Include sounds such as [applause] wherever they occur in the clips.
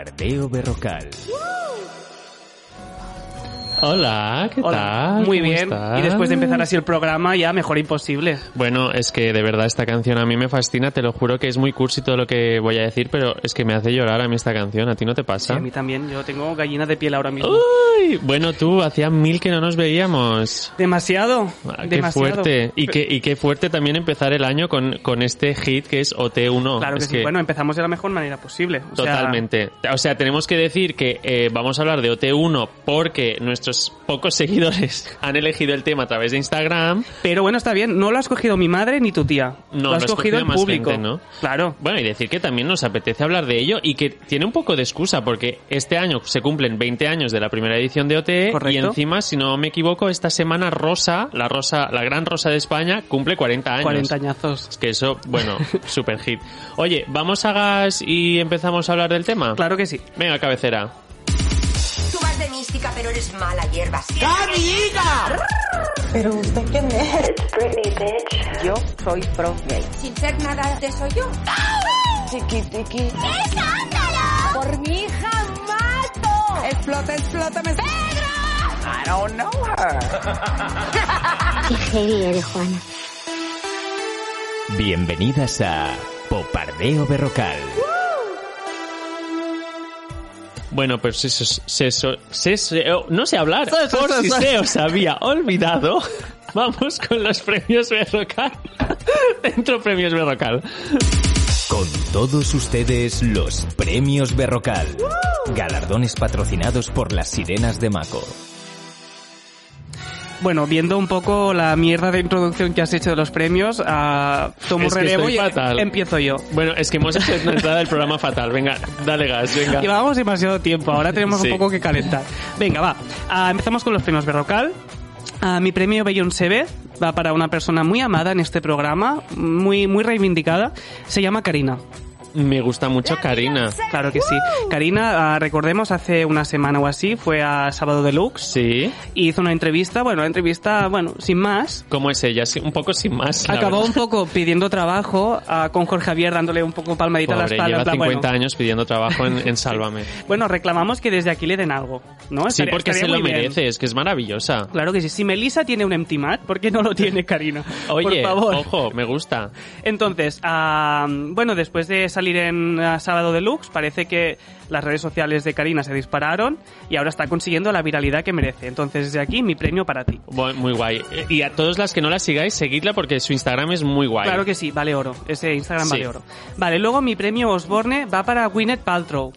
Bombardeo Berrocal. Hola, ¿qué Hola, tal? Muy ¿Cómo bien. estás? Y después de empezar así el programa, ya mejor imposible. Bueno, es que de verdad esta canción a mí me fascina, te lo juro que es muy cursi todo lo que voy a decir, pero es que me hace llorar a mí esta canción, ¿a ti no te Sí, pasa? a mí también. Yo tengo gallina de piel ahora mismo. Uy, bueno, tú, hacía mil que no nos veíamos. Demasiado. Ah, qué demasiado. fuerte. Y qué, y qué fuerte también empezar el año con, con este hit que es OT1. Claro que Es sí. Bueno, empezamos de la mejor manera posible. O sea, Totalmente. O sea, tenemos que decir que eh, vamos a hablar de OT1 porque nuestros pocos seguidores [laughs] han elegido el tema a través de Instagram. pero bueno, está bien. No lo has cogido mi madre ni tu tía. No, lo has lo cogido el público. gente, ¿no? Claro. Bueno, y decir que también nos apetece hablar de ello y que tiene un poco de excusa porque este año se cumplen 20 años de la primera edición de OTE y Correcto. encima, si no me equivoco, esta semana Rosa, la Rosa, la gran Rosa de España, cumple 40 años. 40 añazos. Es que eso, bueno, [laughs] super hit. Oye, ¿vamos a gas y empezamos a hablar del tema? Claro que sí. Venga, cabecera. De mística, pero eres mala hierba. ¿Pero usted quién es? Yo soy pro gay. Sin ser nada de eso yo. Tiki, tiki. Por mi hija mato. Explota, explota, me... I don't know her. Qué heavy eres, Juana. Bienvenidas a Popardeo Berrocal. Bueno, pues eso, se, eso- se- se- oh, no sé hablar. Se- se- Por se- si se- se os había olvidado, [laughs] vamos con los premios Berrocal. [laughs] Dentro premios Berrocal. Con todos ustedes los premios Berrocal. Galardones patrocinados por las sirenas de Maco. Bueno, viendo un poco la mierda de introducción que has hecho de los premios, ah, tomo Es relevo y fatal. empiezo yo. Bueno, es que hemos hecho una entrada del programa fatal. Venga, dale gas, venga. [laughs] Llevábamos demasiado tiempo, ahora tenemos Sí. un poco que calentar. Venga, va. Ah, empezamos con los premios Berrocal. Ah, mi premio Beyoncé B va para una persona muy amada en este programa, muy, muy reivindicada. Se llama Karina. Me gusta mucho Karina. Claro que sí. Karina, ah, recordemos, hace una semana o así, fue a Sábado Deluxe Sí. y hizo una entrevista, bueno, una entrevista, bueno, sin más. ¿Cómo es ella? Sí, un poco sin más. Acabó verdad. un poco pidiendo trabajo ah, con Jorge Javier dándole un poco palmadita a la Pobre, espalda. lleva en plan, 50 bueno, años pidiendo trabajo en, en [laughs] Sálvame. bueno, reclamamos que desde aquí le den algo, ¿no? Sí, porque se lo merece, es que es maravillosa. Claro que sí. Si Melissa tiene un empty mat, ¿por qué no lo tiene Karina? [laughs] Oye, Por favor. ojo, me gusta. Entonces, ah, bueno, después de salir en Sábado Deluxe, parece que las redes sociales de Karina se dispararon y ahora está consiguiendo la viralidad que merece. Entonces, desde aquí, mi premio para ti. Bu- Muy guay. Y a todos las que no la sigáis, seguidla porque su Instagram es muy guay. Claro que sí, vale oro. Ese Instagram Sí. vale oro. Vale, luego mi premio Osborne va para Gwyneth Paltrow.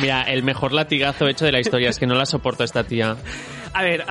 Mira, el mejor latigazo hecho de la historia es que no la soporto esta tía. A ver,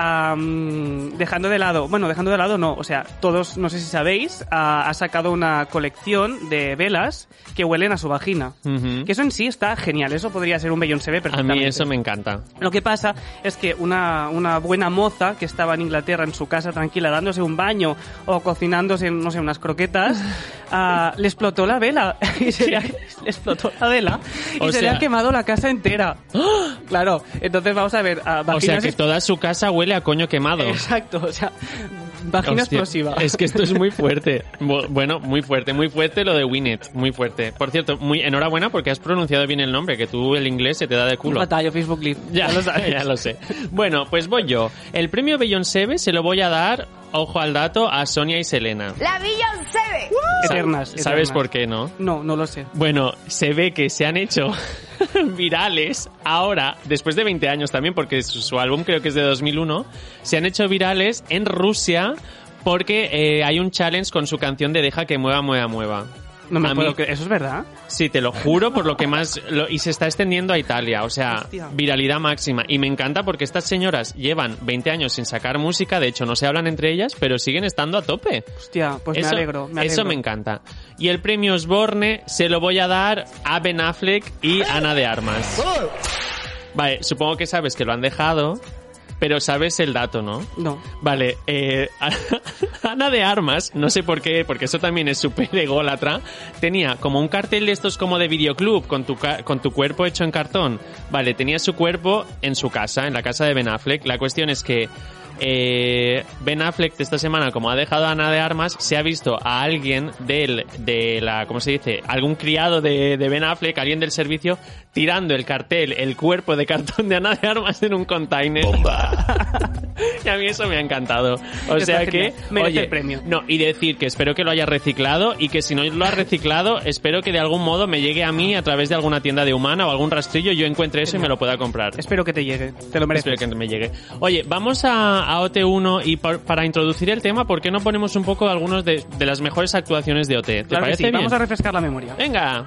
dejando de lado, bueno, dejando de lado no, o sea, todos, no sé si sabéis, ah, ha sacado una colección de velas que huelen a su vagina. Que eso en sí está genial, eso podría ser un Beyoncé B A perfectamente. mí eso me encanta. Lo que pasa es que una, una buena moza que estaba en Inglaterra en su casa tranquila dándose un baño o cocinándose, no sé, unas croquetas, [laughs] ah, le explotó la vela [laughs] y se le, ha- le explotó la vela y O se le ha quemado la casa entera. [gasps] Claro, entonces vamos a ver, ah, O sea vaginas que toda su casa huele a coño quemado. Exacto, o sea, Hostia, explosiva. Es que esto es muy fuerte. [laughs] Bu- Bueno, muy fuerte, muy fuerte lo de Winnet, muy fuerte. Por cierto, muy enhorabuena porque has pronunciado bien el nombre, que tú el inglés se te da de culo. Batallo Facebook Live. Ya, lo [laughs] sabes. ya lo sé. Bueno, pues voy yo. El premio Beyoncé se lo voy a dar, ojo al dato, a Sonia y Selena. La Beyoncé. Sa- Eternas, ¿Sabes eternas. por qué, no? No, no lo sé. Bueno, se ve que se han hecho [laughs] virales ahora, después de 20 años también, porque su, álbum creo que es de 2001, se han hecho virales en Rusia porque eh, hay un challenge con su canción de Deja que mueva, mueva, mueva. No me A puedo mí- creer. ¿Eso es verdad? Sí, te lo juro por lo que más... lo- y se está extendiendo a Italia, o sea, Hostia. viralidad máxima. Y me encanta porque estas señoras llevan 20 años sin sacar música, de hecho no se hablan entre ellas, pero siguen estando a tope. Hostia, pues me alegro. Me eso alegro. me encanta. Y el premio Osborne se lo voy a dar a Ben Affleck y Ana de Armas. Vale, supongo que sabes que lo han dejado, pero sabes el dato, ¿no? No. Vale, eh, [laughs] Ana de Armas, no sé por qué, porque eso también es súper ególatra, tenía como un cartel de estos como de videoclub con tu, con tu cuerpo hecho en cartón. Vale, tenía su cuerpo en su casa, en la casa de Ben Affleck. La cuestión es que eh, Ben Affleck esta semana, como ha dejado a Ana de Armas, se ha visto a alguien del, de la, ¿cómo se dice? Algún criado de, de Ben Affleck, alguien del servicio, tirando el cartel, el cuerpo de cartón de Ana de Armas en un container. [laughs] y a mí eso me ha encantado. O Está sea que. Merece oye, el premio. no, y decir que espero que lo haya reciclado y que si no lo ha reciclado, espero que de algún modo me llegue a mí a través de alguna tienda de humana o algún rastrillo, yo encuentre eso y me lo pueda comprar. Espero que te llegue. Te lo mereces. Espero que me llegue. Oye, vamos a, a OT1 y por- para introducir el tema, ¿por qué no ponemos un poco algunos de, de las mejores actuaciones de OT? ¿Te Claro que parece sí. bien? Vamos a refrescar la memoria. Venga.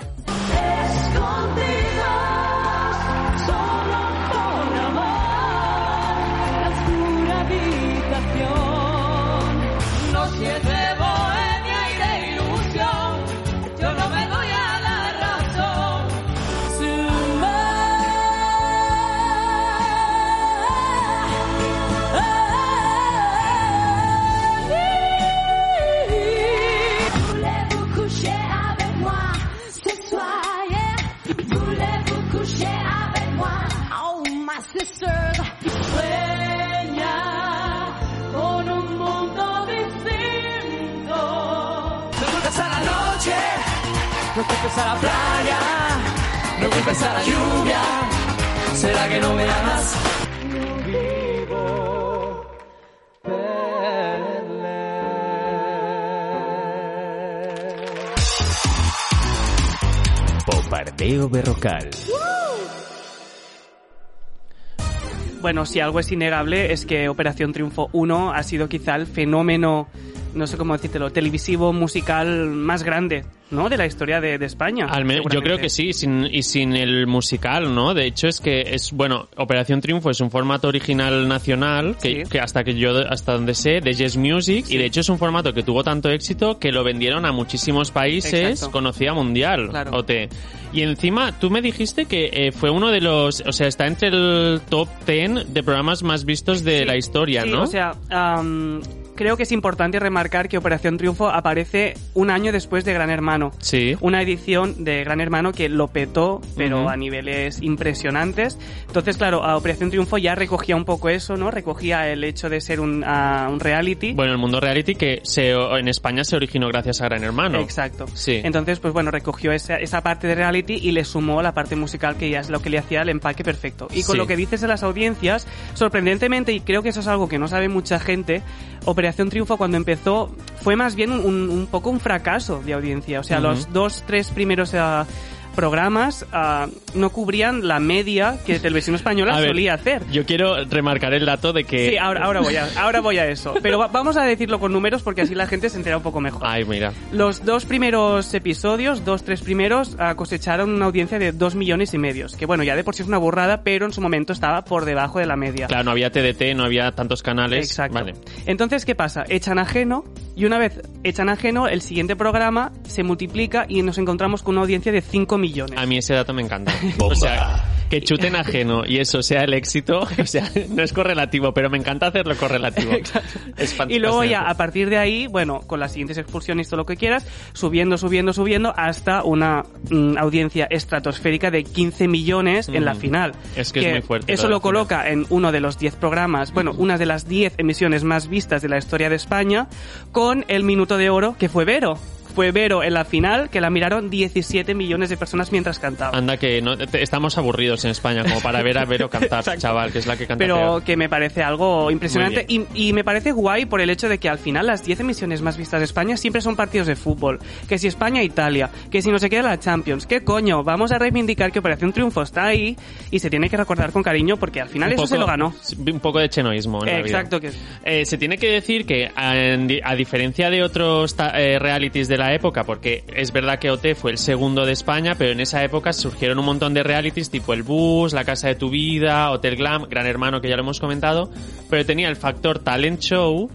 Culpes a la playa, no culpes a la lluvia. ¿Será que no me amas? Bombardeo berrocal. Bueno, si algo es innegable es que Operación Triunfo 1 ha sido quizá el fenómeno, no sé cómo decírtelo, televisivo, musical más grande, ¿no? De la historia de, de España. Al menos, yo creo que sí, sin, y sin el musical, ¿no? De hecho es que es, bueno, Operación Triunfo es un formato original nacional, que, Sí. que hasta que yo, hasta donde sé, de Yes Music, y de hecho es un formato que tuvo tanto éxito que lo vendieron a muchísimos países, Exacto. conocida mundial, Claro. OT. Y encima, tú me dijiste que eh, fue uno de los, o sea, está entre el top 10 de programas más vistos de Sí, la historia, sí, ¿no? O sea, am, creo que es importante remarcar que Operación Triunfo aparece un año después de Gran Hermano. sí. Una edición de Gran Hermano que lo petó, pero Ujú. a niveles impresionantes. Entonces, claro, a Operación Triunfo ya recogía un poco eso, ¿no? Recogía el hecho de ser un, ah, un reality. Bueno, el mundo reality que se, en España se originó gracias a Gran Hermano. Exacto. Sí. Entonces, pues bueno, recogió esa, esa parte de reality y le sumó la parte musical que ya es lo que le hacía el empaque perfecto. Y con Sí. lo que dices de las audiencias, sorprendentemente, y creo que eso es algo que no sabe mucha gente, Operación Triunfo cuando empezó fue más bien un, poco un fracaso de audiencia. O sea, los dos, tres primeros ah, programas ah, no cubrían la media que Televisión Española ver, solía hacer. Yo quiero remarcar el dato de que... Sí, ahora, ahora, voy a, ahora voy a eso. Pero va- vamos a decirlo con números porque así la gente se entera un poco mejor. Ay, mira. Los dos primeros episodios, dos, tres primeros, ah, cosecharon una audiencia de dos millones y medios. Que bueno, ya de por sí es una burrada, pero en su momento estaba por debajo de la media. Claro, no había TDT, no había tantos canales. Exacto. Vale. Entonces, ¿qué pasa? Echan ajeno y una vez echan ajeno, el siguiente programa se multiplica y nos encontramos con una audiencia de 5 millones. A mí ese dato me encanta. O sea, que chuten ajeno y eso sea el éxito, [laughs] o sea, no es correlativo, pero me encanta hacerlo correlativo. [laughs] Es Y luego ya, a partir de ahí, bueno, con las siguientes expulsiones, todo lo que quieras, subiendo, subiendo, subiendo, hasta una mm, audiencia estratosférica de 15 millones en la Mm. final. Es que es muy fuerte Eso lo final. coloca en uno de los 10 programas, bueno, una de las 10 emisiones más vistas de la historia de España, con el minuto de oro que fue Vero. Fue Vero en la final, que la miraron 17 millones de personas mientras cantaba. Anda que no, te- estamos aburridos en España como para ver a Vero cantar, [laughs] chaval, que es la que canta pero peor. que me parece algo impresionante y, y me parece guay por el hecho de que al final las 10 emisiones más vistas de España siempre son partidos de fútbol. Que si España-Italia, que si no se queda la Champions, ¿qué coño? Vamos a reivindicar que Operación Triunfo está ahí y se tiene que recordar con cariño porque al final Un eso poco- se lo ganó. Un poco de chenoísmo. en la vida. Exacto, que Eh, se tiene que decir que, a, en di- a diferencia de otros eh, realities de la época, porque es verdad que OT fue el segundo de España, pero en esa época surgieron un montón de realities tipo El Bus, La Casa de tu Vida, Hotel Glam, Gran Hermano, que ya lo hemos comentado, pero tenía el factor talent show.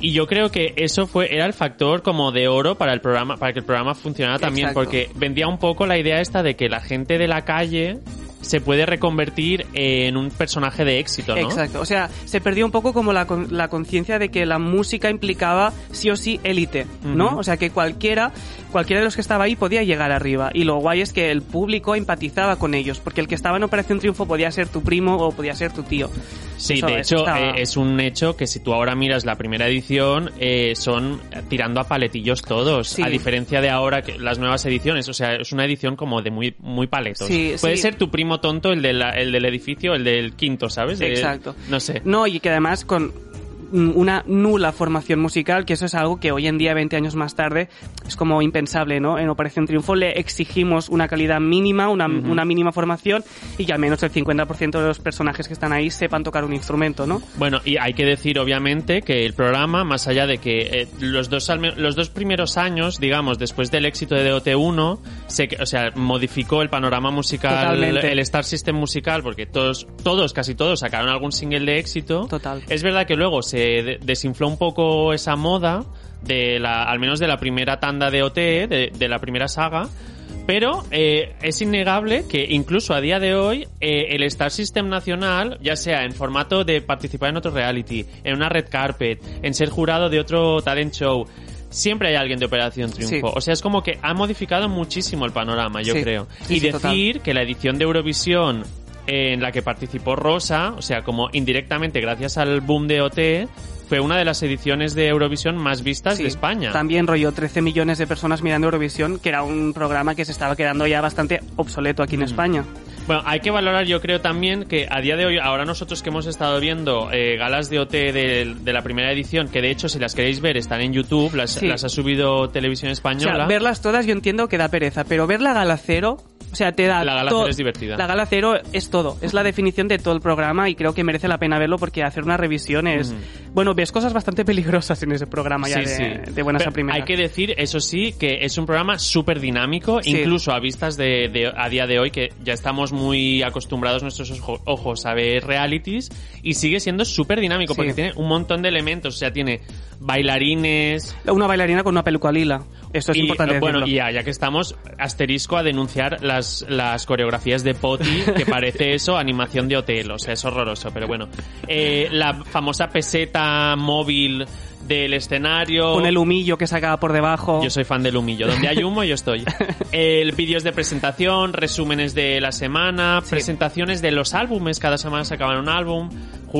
Y yo creo que eso fue era el factor como de oro para el programa para que el programa funcionara también Exacto. porque vendía un poco la idea esta de que la gente de la calle se puede reconvertir en un personaje de éxito, ¿no? Exacto, o sea, se perdió un poco como la, la conciencia de que la música implicaba sí o sí élite, ¿no? O sea, que cualquiera, cualquiera de los que estaba ahí podía llegar arriba. Y lo guay es que el público empatizaba con ellos, porque el que estaba en Operación Triunfo podía ser tu primo o podía ser tu tío. Sí, Eso- de hecho eh, es un hecho que si tú ahora miras la primera edición eh, son tirando a paletillos todos, Sí. a diferencia de ahora que las nuevas ediciones, o sea, es una edición como de muy muy paletos. Sí, Puede sí. ser tu primo tonto, el, de la- el del edificio, el del quinto, ¿sabes? Exacto. no sé. No, y que además con una nula formación musical, que eso es algo que hoy en día, 20 años más tarde, es como impensable, ¿no? En Operación Triunfo le exigimos una calidad mínima, una, una mínima formación y que al menos el 50% de los personajes que están ahí sepan tocar un instrumento, ¿no? Bueno, y hay que decir, obviamente, que el programa, más allá de que eh, los, dos, los dos primeros años, digamos, después del éxito de DOT1, se, o sea, modificó el panorama musical, Totalmente. el Star System musical, porque todos, todos, casi todos, sacaron algún single de éxito. Total. Es verdad que luego se de- desinfló un poco esa moda, de la, al menos de la primera tanda de OT, de, de la primera saga, pero eh, es innegable que incluso a día de hoy eh, el Star System nacional, ya sea en formato de participar en otro reality, en una red carpet, en ser jurado de otro talent show, siempre hay alguien de Operación Triunfo. Sí. O sea, es como que ha modificado muchísimo el panorama, yo Sí. creo. Sí, y decir que la edición de Eurovisión en la que participó Rosa, o sea, como indirectamente gracias al boom de OT, fue una de las ediciones de Eurovisión más vistas Sí. de España. También rollo 13 millones de personas mirando Eurovisión, que era un programa que se estaba quedando ya bastante obsoleto aquí en España. Bueno, hay que valorar, yo creo también que a día de hoy, ahora nosotros que hemos estado viendo eh, galas de OT de, de la primera edición, que de hecho si las queréis ver están en YouTube, las, Sí. las ha subido Televisión O Española. sea, verlas todas yo entiendo que da pereza, pero ver la gala cero, o sea, te da... La gala cero es divertida. La gala cero es todo, es la definición de todo el programa y creo que merece la pena verlo porque hacer una revisión es... Bueno, ves cosas bastante peligrosas en ese programa ya Sí, de, sí. de buenas Pero a primeras. Hay que decir, eso sí, que es un programa súper dinámico, incluso a vistas de, de- a día de hoy, que ya estamos muy acostumbrados nuestros ojo- ojos a ver realities, y sigue siendo súper dinámico, Sí. porque tiene un montón de elementos, o sea, tiene bailarines, Una bailarina con una peluca lila. Esto es y, importante bueno, decirlo. y ya, ya que estamos, asterisco a denunciar las, las coreografías de Poti, que [laughs] parece eso, animación de hotel, o sea, es horroroso, pero bueno. Eh, la famosa peseta móvil del escenario. Con el humillo que sacaba por debajo. Yo soy fan del humillo. Donde hay humo, yo estoy. [laughs] El vídeos de presentación, resúmenes de la semana, presentaciones de los álbumes. Cada semana sacaban un álbum.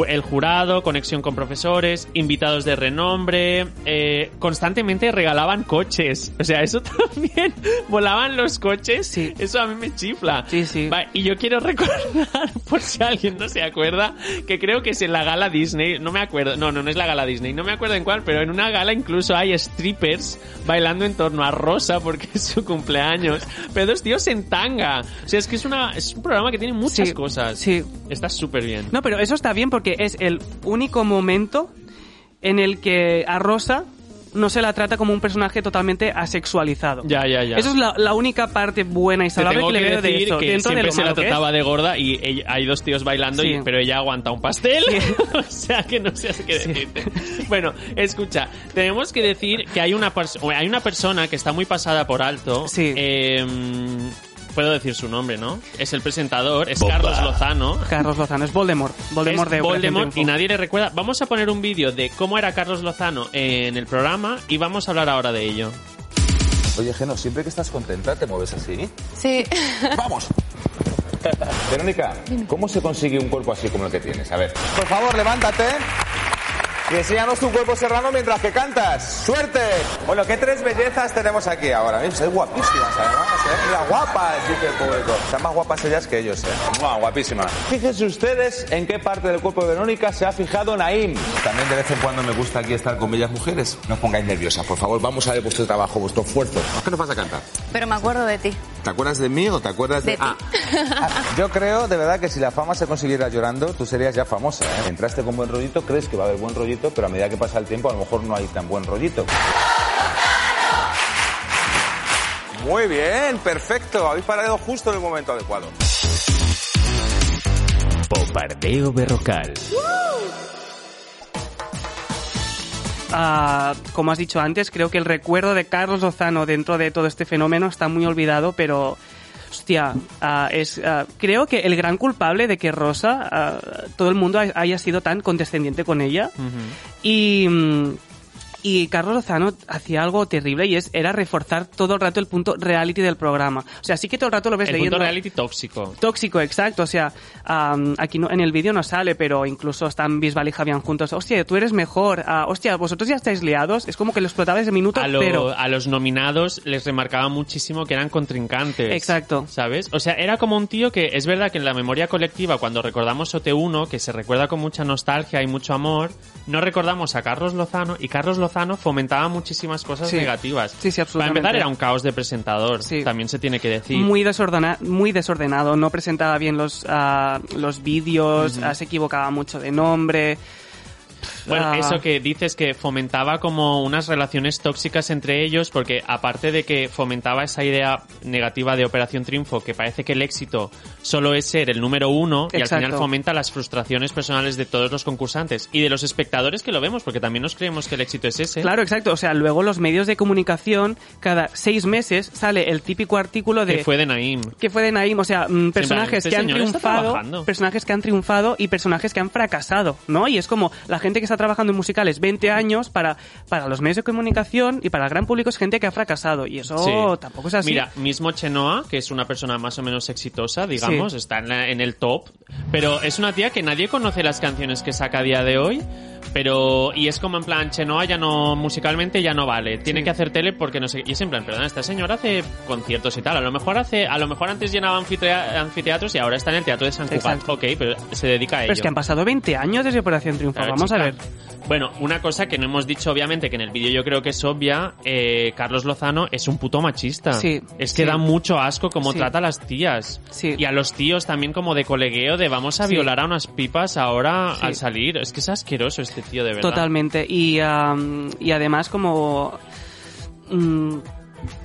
El jurado, conexión con profesores, invitados de renombre. eh, constantemente regalaban coches. O sea, eso [laughs] también. Volaban los coches. Sí. Eso a mí me chifla. Sí, sí. Y yo quiero [laughs] recordar, por si alguien no se acuerda, que creo que es en la gala Disney, no me acuerdo, no, no, no es la gala Disney, no me acuerdo en cuál, pero en una gala incluso hay strippers bailando en torno a Rosa porque es su cumpleaños, pero dos tíos en tanga. O sea, es que es, una, es un programa que tiene muchas Sí, cosas. sí. Está súper bien. No, pero eso está bien porque es el único momento en el que a Rosa no se la trata como un personaje totalmente asexualizado. Ya, ya, ya. Eso es la, la única parte buena y tengo que le veo de eso. que dentro de siempre lo se la trataba de gorda y ella- hay dos tíos bailando, y- pero ella aguanta un pastel. Sí. [laughs] o sea que no sé qué decirte. Bueno, escucha, tenemos que decir que hay una, hay una persona que está muy pasada por alto. Sí. eh, puedo decir su nombre, ¿no? Es el presentador, es Bomba. Carlos Lozano. Carlos Lozano, es Voldemort. Voldemort Es de Voldemort y nadie le recuerda. Vamos a poner un vídeo de cómo era Carlos Lozano en el programa y vamos a hablar ahora de ello. Oye, Geno, siempre que estás contenta te mueves así. Sí. [laughs] ¡Vamos! Verónica, ¿cómo se consigue un cuerpo así como el que tienes? A ver. Por favor, levántate. Y enséñanos tu cuerpo serrano mientras que cantas. ¡Suerte! Bueno, ¿qué tres bellezas tenemos aquí ahora? Sois guapísimas, además. ¿eh? Mira, guapas, dice el público. Están más guapas ellas que ellos, ¿eh? Mua, guapísimas. Fíjense ustedes en qué parte del cuerpo de Verónica se ha fijado Naim. También de vez en cuando me gusta aquí estar con bellas mujeres. No os pongáis nerviosas, por favor. Vamos a ver vuestro trabajo, vuestro esfuerzo. ¿Qué nos vas a cantar? Pero me acuerdo de ti. ¿Te acuerdas de mí o te acuerdas de, De ti. Ah. [laughs] Ah, Yo creo, de verdad, que si la fama se consiguiera llorando, tú serías ya famosa. ¿eh? Entraste con buen rollito, crees que va a haber buen rollito, pero a medida que pasa el tiempo, a lo mejor no hay tan buen rollito. Muy bien, perfecto. Habéis parado justo en el momento adecuado. Bombardeo Berrocal. Ah, como has dicho antes, creo que el recuerdo de Carlos Lozano dentro de todo este fenómeno está muy olvidado, pero hostia, ah, es ah, creo que el gran culpable de que Rosa, ah, todo el mundo ha- haya sido tan condescendiente con ella. Y mm, y Carlos Lozano hacía algo terrible y es era reforzar todo el rato el punto reality del programa. O sea, sí que todo el rato lo ves El leyendo. punto reality tóxico. Tóxico, exacto. O sea, am, aquí no, en el vídeo no sale, pero incluso están Bisbal y Javián juntos. Hostia, tú eres mejor. Ah, hostia, vosotros ya estáis liados. Es como que lo explotaba desde minuto A, lo- pero a los nominados les remarcaba muchísimo que eran contrincantes. Exacto. ¿Sabes? O sea, era como un tío que es verdad que en la memoria colectiva, cuando recordamos OT1, que se recuerda con mucha nostalgia y mucho amor, no recordamos a Carlos Lozano y Carlos Lozano fomentaba muchísimas cosas Sí. negativas. Sí, sí, Para absolutamente. empezar, era un caos de presentador. Sí. También se tiene que decir. muy, desordena, muy desordenado. No presentaba bien los, ah, los vídeos, ah, se equivocaba mucho de nombre. Bueno, Ah. eso que dices que fomentaba como unas relaciones tóxicas entre ellos, porque aparte de que fomentaba esa idea negativa de Operación Triunfo, que parece que el éxito solo es ser el número uno, y al final fomenta las frustraciones personales de todos los concursantes y de los espectadores que lo vemos, porque también nos creemos que el éxito es ese. Claro, exacto. O sea, luego los medios de comunicación, cada seis meses sale el típico artículo de... Que fue de Naim. que fue de Naim, o sea, mm, personajes este que han triunfado, personajes que han triunfado y personajes que han fracasado, ¿no? Y es como la gente que está trabajando en musicales 20 años para para los medios de comunicación y para el gran público es gente que ha fracasado y eso Sí. tampoco es así. Mira, mismo Chenoa, que es una persona más o menos exitosa, digamos, Sí. está en, la- en el top, pero es una tía que nadie conoce las canciones que saca a día de hoy, pero y es como en plan Chenoa ya no musicalmente ya no vale, tiene Sí. que hacer tele porque no sé, y es en plan, perdona, esta señora hace conciertos y tal, a lo mejor hace a lo mejor antes llenaba anfitea- anfiteatros y ahora está en el Teatro de San Cugat. Ok, pero se dedica a ello. Pero es que han pasado 20 años desde Operación Triunfo, Claro, vamos a ver. Bueno, una cosa que no hemos dicho, obviamente, que en el vídeo yo creo que es obvia, eh, Carlos Lozano es un puto machista. Sí, Es que sí. da mucho asco como Sí. trata a las tías. Sí. Y a los tíos también como de colegueo de vamos a violar a unas pipas ahora al salir. Es que es asqueroso Totalmente. Y, y además como... mm,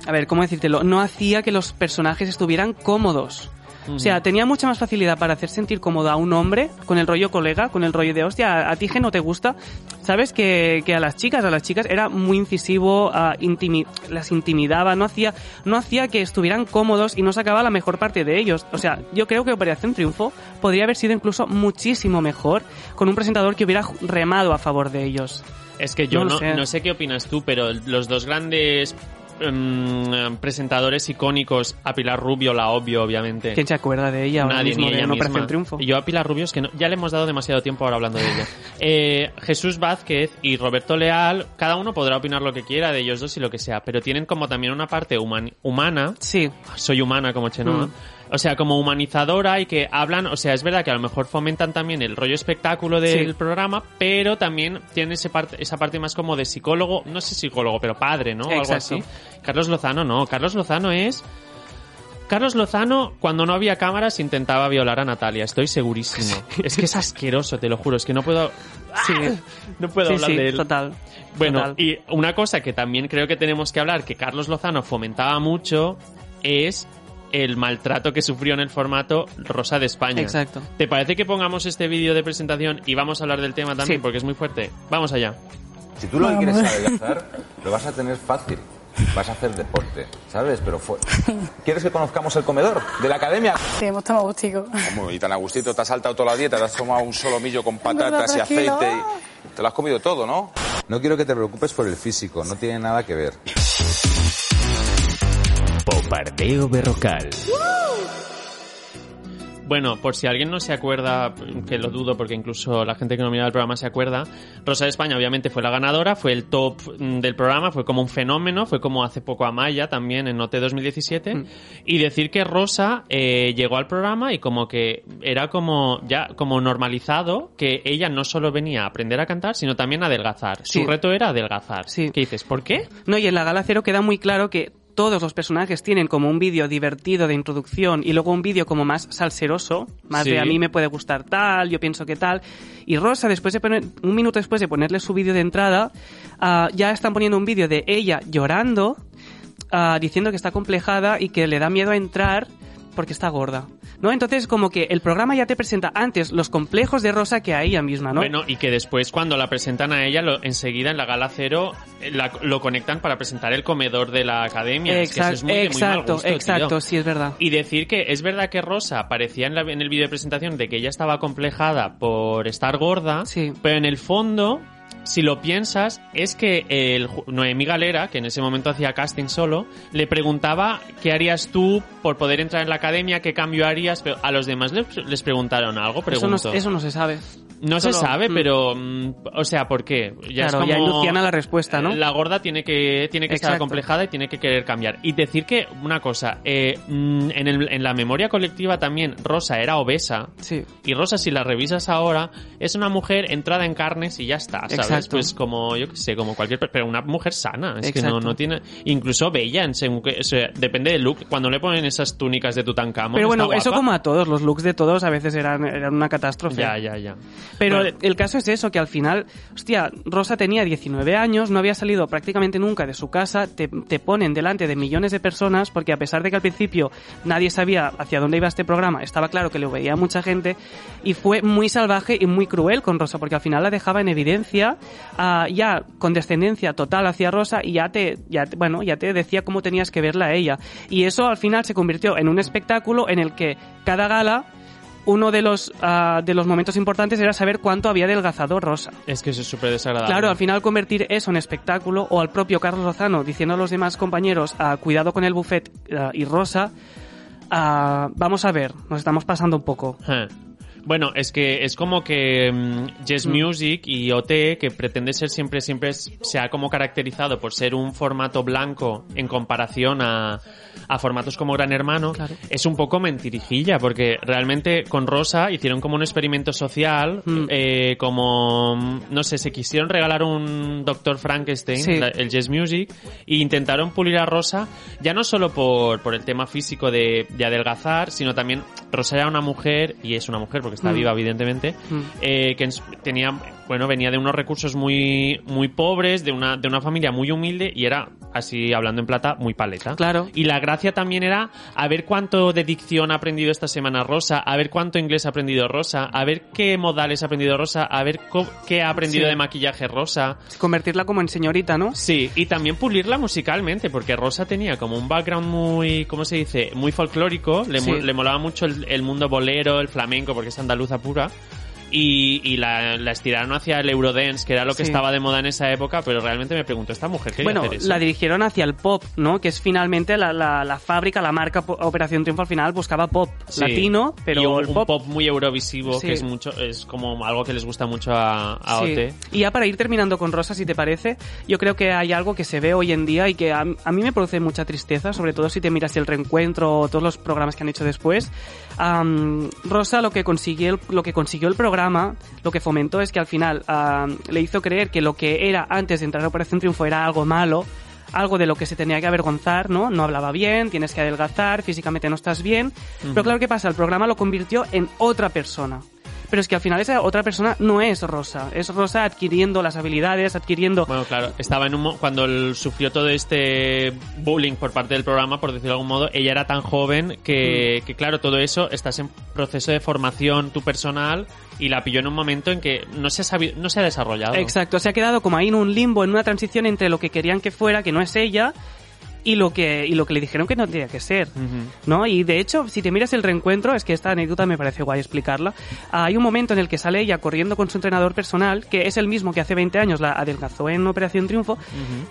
a ver, ¿cómo decírtelo? No hacía que los personajes estuvieran cómodos. O sea, tenía mucha más facilidad para hacer sentir cómodo a un hombre con el rollo colega, con el rollo de hostia, a ti que no te gusta, sabes que, que a las chicas, a las chicas era muy incisivo, ah, intimi- las intimidaba, no hacía, no hacía que estuvieran cómodos y no sacaba la mejor parte de ellos. O sea, yo creo que Operación Triunfo podría haber sido incluso muchísimo mejor con un presentador que hubiera remado a favor de ellos. Es que yo No sé. no sé qué opinas tú, pero los dos grandes em, presentadores icónicos, a Pilar Rubio, la obvio, obviamente. ¿Quién se acuerda de ella Nadie, mismo ni ella una misma. Triunfo? Yo a Pilar Rubio es que no- ya le hemos dado demasiado tiempo ahora hablando de ella. [laughs] Eh, Jesús Vázquez y Roberto Leal, cada uno podrá opinar lo que quiera de ellos dos y lo que sea, pero tienen como también una parte human- humana. Sí. Soy humana como Chenoa. Mm. O sea, como humanizadora y que hablan, o sea, es verdad que a lo mejor fomentan también el rollo espectáculo del Sí. programa, pero también tienen ese parte, esa parte más como de psicólogo, no sé psicólogo, pero padre, ¿no? O Algo Exacto. así. Carlos Lozano no, Carlos Lozano es... Carlos Lozano, cuando no había cámaras, intentaba violar a Natalia, estoy segurísimo. [laughs] Es que es asqueroso, te lo juro, es que no puedo... Sí. No puedo sí, hablar sí, de él. total. Bueno, Total. y una cosa que también creo que tenemos que hablar, que Carlos Lozano fomentaba mucho, es el maltrato que sufrió en el formato Rosa de España. Exacto. ¿Te parece que pongamos este vídeo de presentación y vamos a hablar del tema también? Sí. Porque es muy fuerte. Vamos allá. Si tú lo que quieres adelgazar, lo vas a tener fácil. vas a hacer deporte, ¿sabes? Pero fue... ¿Quieres que conozcamos el comedor de la academia? Sí, hemos tomado gustico. ¿Cómo? Y tan a gustito, te has saltado toda la dieta, te has tomado un solomillo con patatas y aceite y te lo has comido todo, ¿no? No quiero que te preocupes por el físico, no tiene nada que ver. Popardeo Berrocal. Bueno, por si alguien no se acuerda, que lo dudo porque incluso la gente que no mira el programa se acuerda, Rosa de España obviamente fue la ganadora, fue el top mm, del programa, fue como un fenómeno, fue como hace poco Amaya también en Note 2017, y decir que Rosa eh, llegó al programa y como que era como ya como normalizado que ella no solo venía a aprender a cantar, sino también a adelgazar. Sí. Su reto era adelgazar. Sí. ¿Qué dices? ¿Por qué? No, y en la gala cero queda muy claro que todos los personajes tienen como un vídeo divertido de introducción y luego un vídeo como más salseroso, más Sí. de a mí me puede gustar tal, yo pienso que tal. Y Rosa, después de poner, un minuto después de ponerle su vídeo de entrada, ah, ya están poniendo un vídeo de ella llorando, ah, diciendo que está complejada y que le da miedo a entrar porque está gorda. ¿No? Entonces, como que el programa ya te presenta antes los complejos de Rosa que a ella misma, ¿no? Bueno, y que después cuando la presentan a ella, lo- enseguida en la gala cero eh, la- lo conectan para presentar el comedor de la academia. Es que eso es muy, de muy mal exacto, gusto, exacto, tío. sí, es verdad. Y decir que es verdad que Rosa aparecía en, la- en el vídeo de presentación de que ella estaba complejada por estar gorda, pero en el fondo, si lo piensas, es que el Noemí Galera, que en ese momento hacía casting solo, le preguntaba qué harías tú por poder entrar en la academia, qué cambio harías, pero a los demás les, les preguntaron algo, Eso no, pregunto. eso no se sabe. No se sabe, mm. pero, mm, o sea, ¿por qué? Ya Claro, es ya como- Luciana la respuesta, ¿no? La gorda tiene que, tiene que estar complejada y tiene que querer cambiar. Y decir que, una cosa, eh, mm, en, el- en la memoria colectiva también Rosa era obesa. Sí. Y Rosa, si la revisas ahora, es una mujer entrada en carnes y ya está, ¿sabes? Exacto. Pues como, yo qué sé, como cualquier... per- Pero una mujer sana, es que no, no tiene... Incluso bella, en según que- o sea, depende del look. Cuando le ponen esas túnicas de Tutankamón, Pero bueno, está eso como a todos, los looks de todos a veces eran, eran una catástrofe. Ya, ya, ya. Pero Bueno. el caso es eso, que al final, hostia, Rosa tenía 19 años, no había salido prácticamente nunca de su casa, te, te ponen delante de millones de personas, porque a pesar de que al principio nadie sabía hacia dónde iba este programa, estaba claro que lo veía mucha gente, y fue muy salvaje y muy cruel con Rosa, porque al final la dejaba en evidencia, ah, ya con descendencia total hacia Rosa, y ya te, ya, bueno, ya te decía cómo tenías que verla a ella. Y eso al final se convirtió en un espectáculo en el que cada gala uno de los, ah, de los momentos importantes era saber cuánto había adelgazado Rosa. Es que eso es súper desagradable. Claro, al final convertir eso en espectáculo o al propio Carlos Lozano diciendo a los demás compañeros ah, cuidado con el buffet ah, y Rosa, vamos a ver, nos estamos pasando un poco. Eh. Bueno, es que es como que mm, Yes Music y OT, que pretende ser siempre, siempre se ha como caracterizado por ser un formato blanco en comparación a, a formatos como Gran Hermano, es un poco mentirijilla, porque realmente con Rosa hicieron como un experimento social, eh, como, mm, no sé, se quisieron regalar un Dr. Frankenstein, Sí. la- el Yes Music, e intentaron pulir a Rosa, ya no solo por, por el tema físico de, de adelgazar, sino también Rosa era una mujer, y es una mujer porque está Mm. viva evidentemente, Mm. eh, que tenía, bueno, venía de unos recursos muy, muy pobres, de una, de una familia muy humilde, y era, así hablando en plata, muy paleta. Claro. Y la gracia también era a ver cuánto de dicción ha aprendido esta semana Rosa, a ver cuánto inglés ha aprendido Rosa, a ver qué modales ha aprendido Rosa, a ver qué ha aprendido Sí. de maquillaje Rosa. Convertirla como en señorita, ¿no? Sí, y también pulirla musicalmente, porque Rosa tenía como un background muy, ¿cómo se dice? Muy folclórico, le, Sí. mo- le molaba mucho el, el mundo bolero, el flamenco, porque es andaluza pura. Y, y la, la estiraron hacia el Eurodance, que era lo que Sí. estaba de moda en esa época, pero realmente me pregunto, ¿esta mujer quería Bueno, hacer eso? la dirigieron hacia el pop, ¿no? Que es finalmente la, la, la fábrica, la marca Operación Triunfo al final buscaba pop Sí. latino, pero Y un, el un pop... pop muy eurovisivo, Sí. que es mucho es como algo que les gusta mucho a, a. OT. Y ya para ir terminando con Rosa, si te parece, yo creo que hay algo que se ve hoy en día y que a, a mí me produce mucha tristeza, sobre todo si te miras el reencuentro o todos los programas que han hecho después. Rosa lo que consiguió el, lo que consiguió el programa, lo que fomentó es que al final le hizo creer que lo que era antes de entrar a Operación Triunfo era algo malo, algo de lo que se tenía que avergonzar, ¿no? No hablaba bien, tienes que adelgazar, físicamente no estás bien. Pero claro, ¿qué pasa? El programa lo convirtió en otra persona. Pero es que al final esa otra persona no es Rosa, es Rosa adquiriendo las habilidades, adquiriendo... Bueno, claro, estaba en un cuando él sufrió todo este bullying por parte del programa, por decirlo de algún modo, ella era tan joven que, que claro, todo eso estás en proceso de formación tu personal y la pilló en un momento en que no se ha sabido, no se ha desarrollado. Exacto, se ha quedado como ahí en un limbo, en una transición entre lo que querían que fuera, que no es ella, y lo que y lo que le dijeron que no tenía que ser, ¿no? Y de hecho, si te miras el reencuentro, es que esta anécdota me parece guay explicarla. Hay un momento en el que sale ella corriendo con su entrenador personal, que es el mismo que hace 20 años la adelgazó en Operación Triunfo,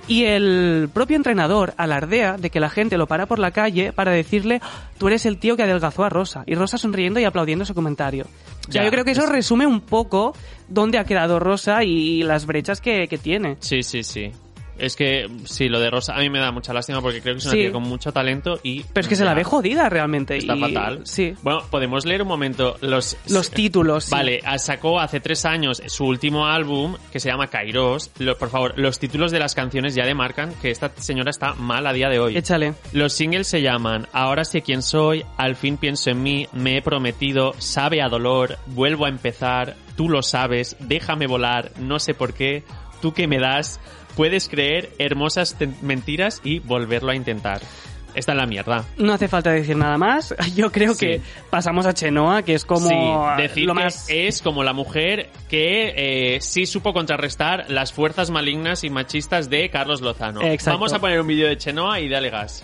y el propio entrenador alardea de que la gente lo para por la calle para decirle, tú eres el tío que adelgazó a Rosa. Y Rosa sonriendo y aplaudiendo su comentario. O sea, Ya, yo creo que eso es- resume un poco dónde ha quedado Rosa y las brechas que, que tiene. Sí, sí, sí. Es que sí, lo de Rosa a mí me da mucha lástima porque creo que es una Sí. tía con mucho talento y... Pero es que se la ve jodida realmente. Está y- fatal. Sí. Bueno, podemos leer un momento los... Los títulos. Vale, ah, sacó hace tres años su último álbum que se llama Kairos. Lo- por favor, los títulos de las canciones ya demarcan que esta señora está mal a día de hoy. Échale. Los singles se llaman Ahora sé quién soy, Al fin pienso en mí, Me he prometido, Sabe a dolor, Vuelvo a empezar, Tú lo sabes, Déjame volar, No sé por qué, Tú que me das, Puedes creer, Hermosas mentiras y Volverlo a intentar. Esta es la mierda. No hace falta decir nada más. [laughs] Yo creo Sí. que pasamos a Chenoa, que es como sí, decir lo que más... es como la mujer que eh, sí supo contrarrestar las fuerzas malignas y machistas de Carlos Lozano. Exacto. Vamos a poner un vídeo de Chenoa y dale gas.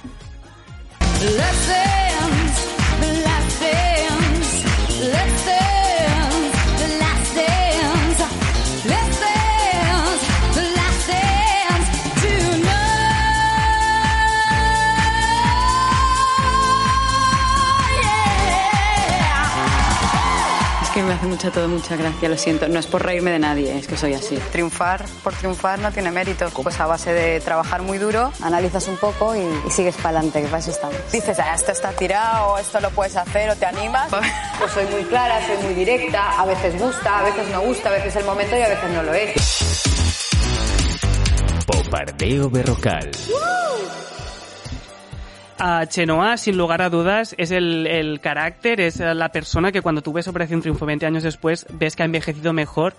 Me hace mucha todo mucha gracia, lo siento. No es por reírme de nadie, es que soy así. Triunfar por triunfar no tiene mérito. Pues a base de trabajar muy duro, analizas un poco y, y sigues para adelante, que para eso estamos. Dices, ah, esto está tirado, esto lo puedes hacer o te animas. Pues soy muy clara, soy muy directa, a veces gusta, a veces no gusta, a veces es el momento y a veces no lo es. Popardeo Berrocal. A Chenoa, sin lugar a dudas, es el, el carácter, es la persona que cuando tú ves Operación Triunfo 20 años después, ves que ha envejecido mejor.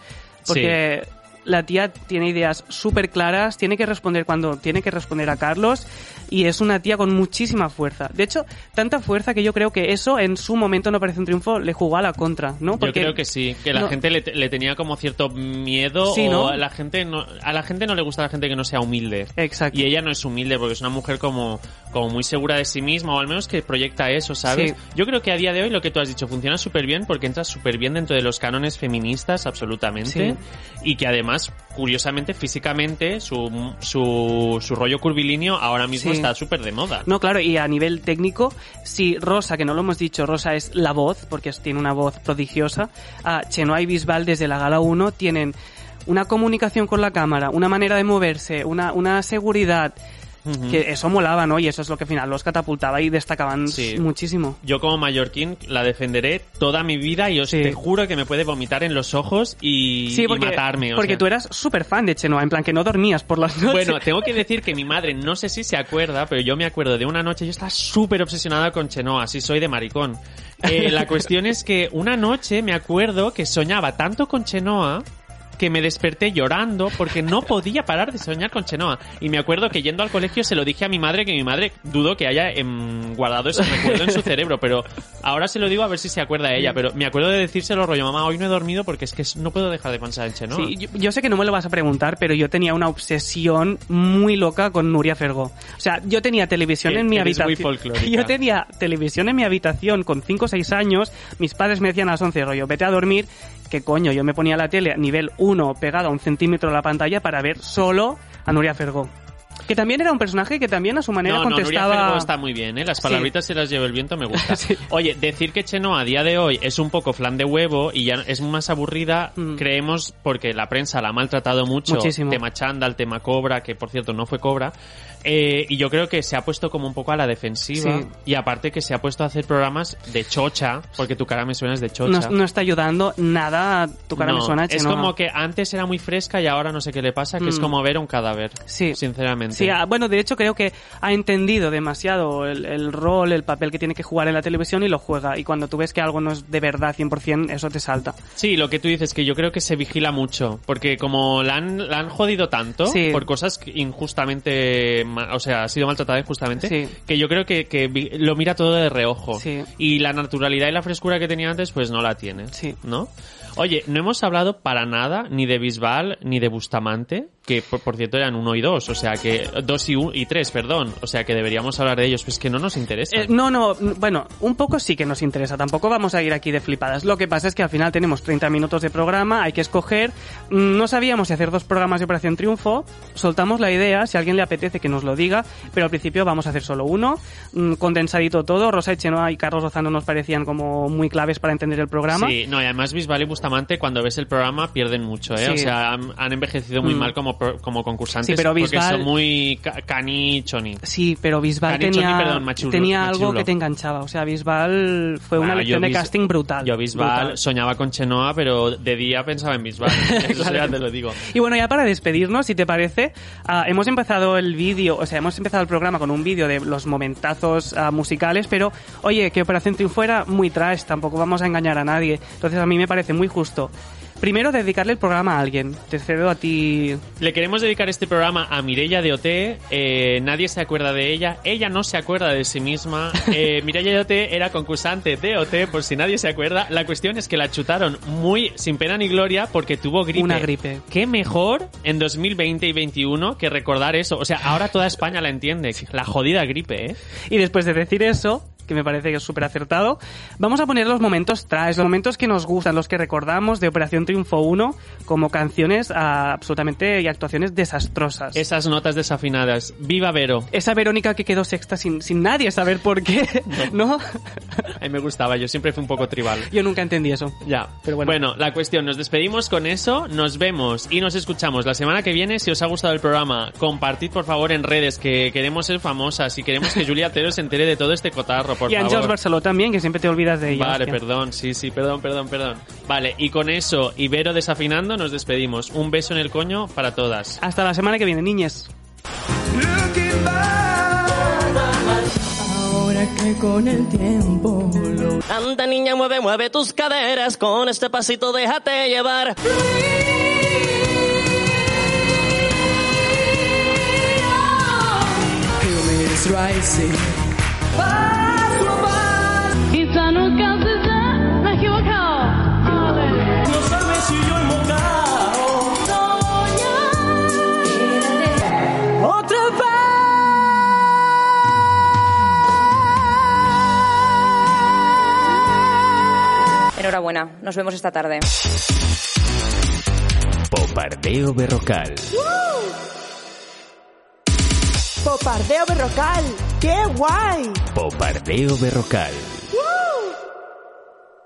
Porque la tía tiene ideas súper claras, tiene que responder cuando tiene que responder a Carlos y es una tía con muchísima fuerza. De hecho, tanta fuerza que yo creo que eso en su momento en Operación Triunfo le jugó a la contra, ¿no? Yo creo que sí, que la no- gente le, le tenía como cierto miedo Sí, o ¿no? a la gente no, a la gente no le gusta la gente que no sea humilde. Exacto. Y ella no es humilde porque es una mujer como, como muy segura de sí misma o al menos que proyecta eso, ¿sabes? Sí. Yo creo que a día de hoy lo que tú has dicho funciona súper bien porque entra súper bien dentro de los cánones feministas, absolutamente. Sí. Y que además, curiosamente, físicamente, su, su, su rollo curvilíneo ahora mismo Sí. está súper de moda. No, claro, y a nivel técnico, si Rosa, que no lo hemos dicho, Rosa es la voz, porque tiene una voz prodigiosa, a Chenoa y Bisbal desde la Gala 1 tienen una comunicación con la cámara, una manera de moverse, una, una seguridad, Que eso molaba, ¿no? Y eso es lo que al final los catapultaba y destacaban Sí. muchísimo. Yo como mallorquín la defenderé toda mi vida y os Sí. te juro que me puede vomitar en los ojos y, Sí, y matarme. o porque sea. tú eras súper fan de Chenoa, en plan que no dormías por las noches. Bueno, tengo que decir que mi madre, no sé si se acuerda, pero yo me acuerdo de una noche, yo estaba súper obsesionada con Chenoa, así soy de maricón. Eh, la cuestión es que una noche me acuerdo que soñaba tanto con Chenoa que me desperté llorando porque no podía parar de soñar con Chenoa. Y me acuerdo que yendo al colegio se lo dije a mi madre, que mi madre dudo que haya em, guardado ese recuerdo en su cerebro, pero ahora se lo digo a ver si se acuerda ella. Pero me acuerdo de decírselo rollo, mamá, hoy no he dormido porque es que no puedo dejar de pensar en Chenoa. Sí, yo, yo sé que no me lo vas a preguntar, pero yo tenía una obsesión muy loca con Nuria Fergó. O sea, yo tenía televisión en mi habitación. [laughs] Yo tenía televisión en mi habitación con 5 o 6 años. Mis padres me decían a las 11, rollo, vete a dormir. Que coño, yo me ponía la tele a nivel 1 pegada a un centímetro de la pantalla para ver solo a Nuria Fergó. Que también era un personaje que también a su manera no, no, Nuria contestaba... Fergó está muy bien, ¿eh? Las Sí. palabritas se las lleva el viento, me gusta. [laughs] Oye, decir que Chenoa a día de hoy es un poco flan de huevo y ya es más aburrida, creemos, porque la prensa la ha maltratado mucho. Mm. Muchísimo. Tema chándal, tema cobra, que por cierto no fue cobra. Eh, y yo creo que se ha puesto como un poco a la defensiva. Sí. Y aparte que se ha puesto a hacer programas de chocha, porque tu cara me suena es de chocha. no está ayudando nada, tu cara No, me suena Es como que antes era muy fresca y ahora no sé qué le pasa, que es Mm. como ver un cadáver. Sí. Sinceramente. Sí, ah, bueno, de hecho creo que ha entendido demasiado el, el rol, el papel que tiene que jugar en la televisión y lo juega. Y cuando tú ves que algo no es de verdad 100%, eso te salta. Sí, lo que tú dices, que yo creo que se vigila mucho, porque como la han, la han jodido tanto Sí. por cosas injustamente, o sea, ha sido maltratada injustamente, Sí. que yo creo que, que lo mira todo de reojo. Sí. Y la naturalidad y la frescura que tenía antes, pues no la tiene. Sí. ¿No? Oye, no hemos hablado para nada ni de Bisbal ni de Bustamante. Que por, por cierto eran uno y dos, o sea que dos y, un, y tres, perdón, o sea que deberíamos hablar de ellos, pues que no nos interesa. Eh, no, no, bueno, un poco sí que nos interesa, tampoco vamos a ir aquí de flipadas. Lo que pasa es que al final tenemos 30 minutos de programa, hay que escoger. Mm, No sabíamos si hacer dos programas de Operación Triunfo, soltamos la idea, si a alguien le apetece que nos lo diga, pero al principio vamos a hacer solo uno, mm, condensadito todo. Rosa Echenoa y Carlos Lozano nos parecían como muy claves para entender el programa. Sí, no, y además Bisbal y Bustamante cuando ves el programa pierden mucho, ¿eh? Sí. O sea, han, han envejecido muy Mm. mal como, como concursantes Sí, pero porque Bisbal- son muy ca- cani choni. Sí, pero Bisbal Cani Choni, tenía, perdón, tenía algo que te enganchaba. O sea, Bisbal fue una Bueno, lección yo de casting brutal. Yo Bisbal Brutal. soñaba con Chenoa, pero de día pensaba en Bisbal. [laughs] Eso Claro. ya te lo digo. Y bueno, ya para despedirnos, si te parece, ah, hemos empezado el vídeo, o sea, hemos empezado el programa con un vídeo de los momentazos ah, musicales, pero oye, que Operación Triunfo era muy trash, tampoco vamos a engañar a nadie. Entonces a mí me parece muy justo. Primero, dedicarle el programa a alguien. Te cedo a ti. Le queremos dedicar este programa a Mireia de OT. Eh, nadie se acuerda de ella. Ella no se acuerda de sí misma. [laughs] Eh, Mireia de OT era concursante de OT, por si nadie se acuerda. La cuestión es que la chutaron muy sin pena ni gloria porque tuvo gripe. Una gripe. Qué mejor en 2020 y 2021 que recordar eso. O sea, ahora toda España la entiende. La jodida gripe, ¿eh? Y después de decir eso, que me parece que es súper acertado, vamos a poner los momentos trash, los momentos que nos gustan, los que recordamos de Operación Triunfo 1 como canciones ah, absolutamente y actuaciones desastrosas. Esas notas desafinadas. ¡Viva Vero! Esa Verónica que quedó sexta sin, sin nadie saber por qué, ¿no? [laughs] A mí me gustaba, yo siempre fui un poco tribal. Yo nunca entendí eso. Ya, Pero bueno. la cuestión, nos despedimos con eso, nos vemos y nos escuchamos la semana que viene. Si os ha gustado el programa, compartid por favor en redes que queremos ser famosas y queremos que Julia Tero se entere de todo este cotarro, por y favor. Ángels Barceló también, que siempre te olvidas de ella. Vale, hostia. perdón, sí, sí, perdón, perdón, perdón. Vale, y con eso, Ibero desafinando, nos despedimos. Un beso en el coño para todas. Hasta la semana que viene, niñes. Ahora que con el tiempo lo... Anda niña, mueve, mueve tus caderas, con este pasito déjate llevar. Rising. Enhorabuena, nos vemos esta tarde. Popardeo Berrocal. Popardeo Berrocal. ¡Qué guay! Popardeo Berrocal.